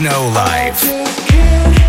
No Life.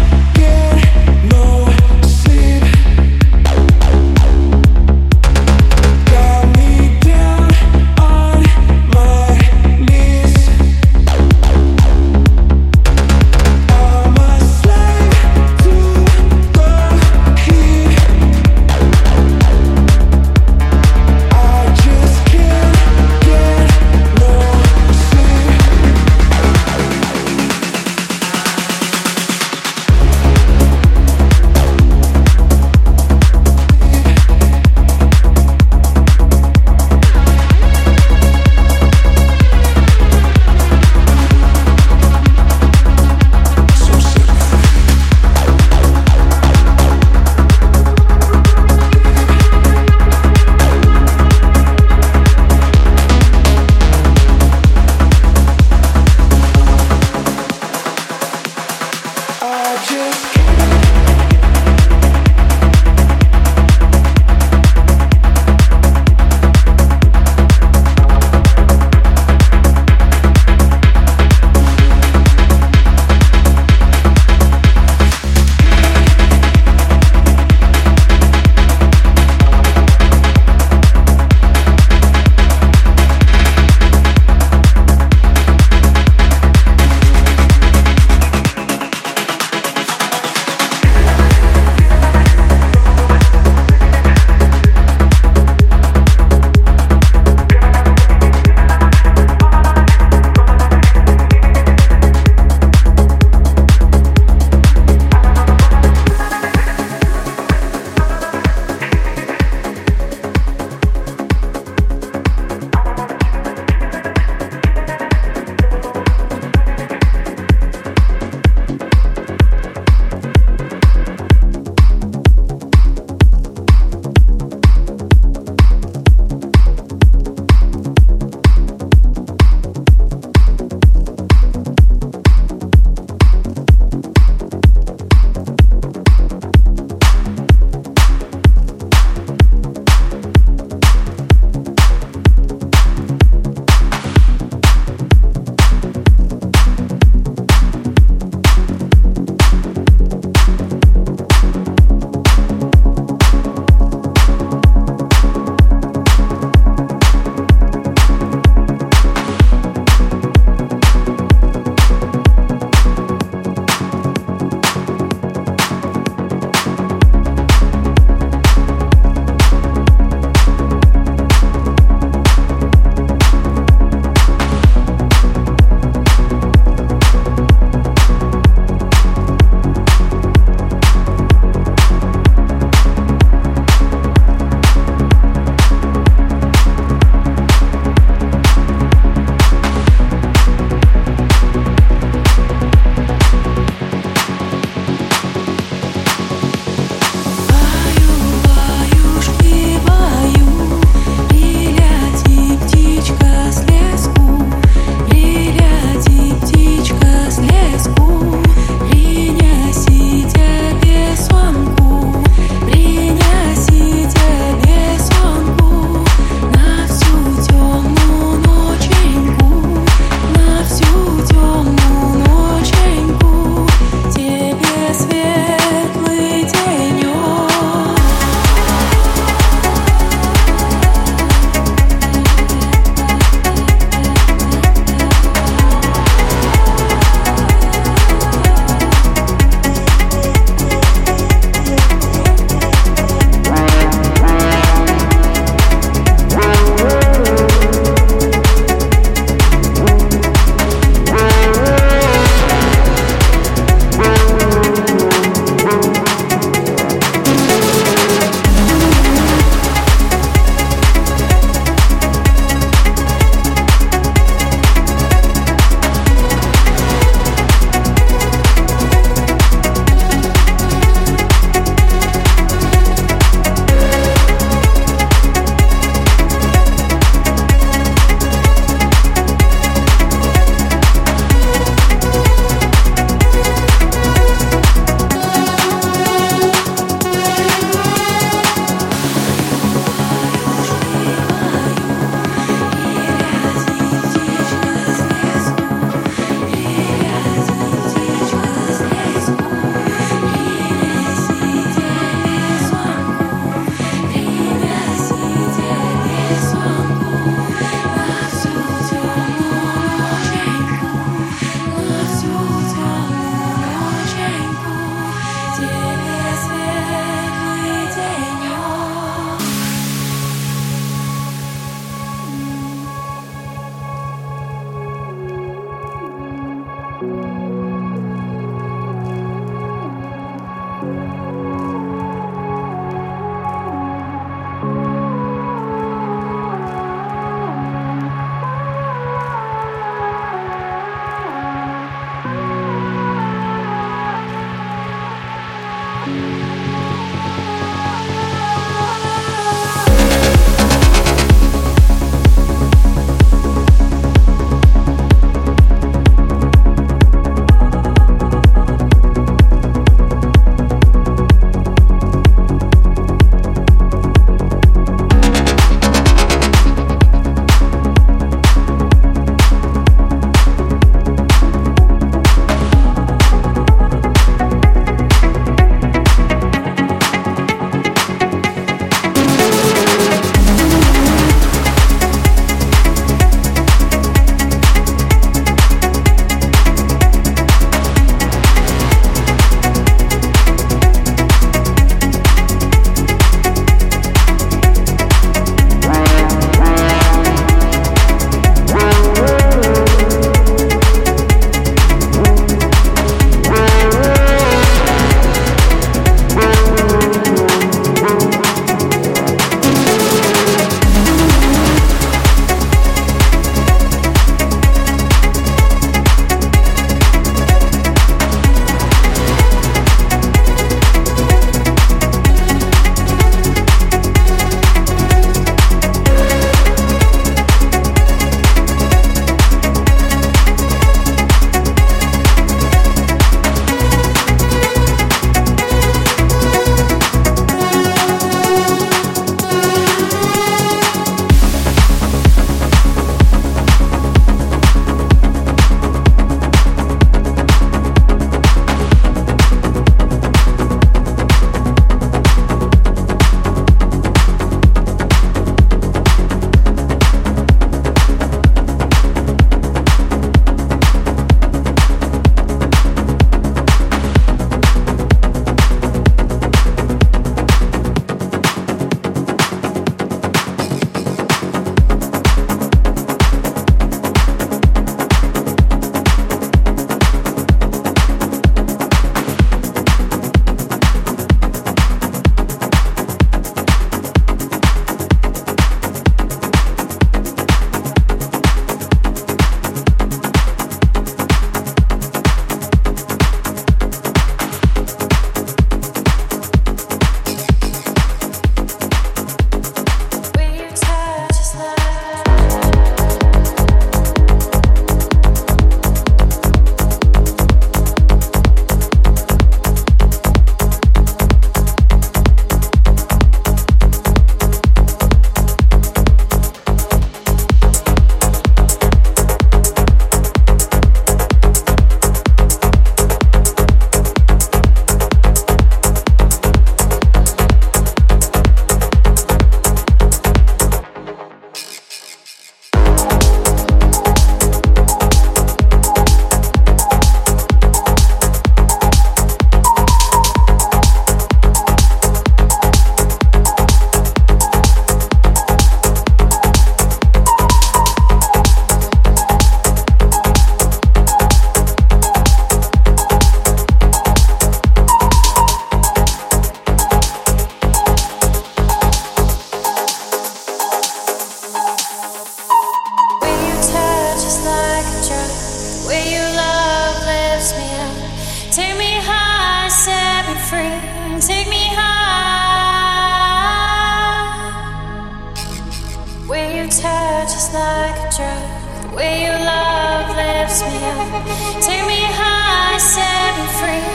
Take me high, set me free.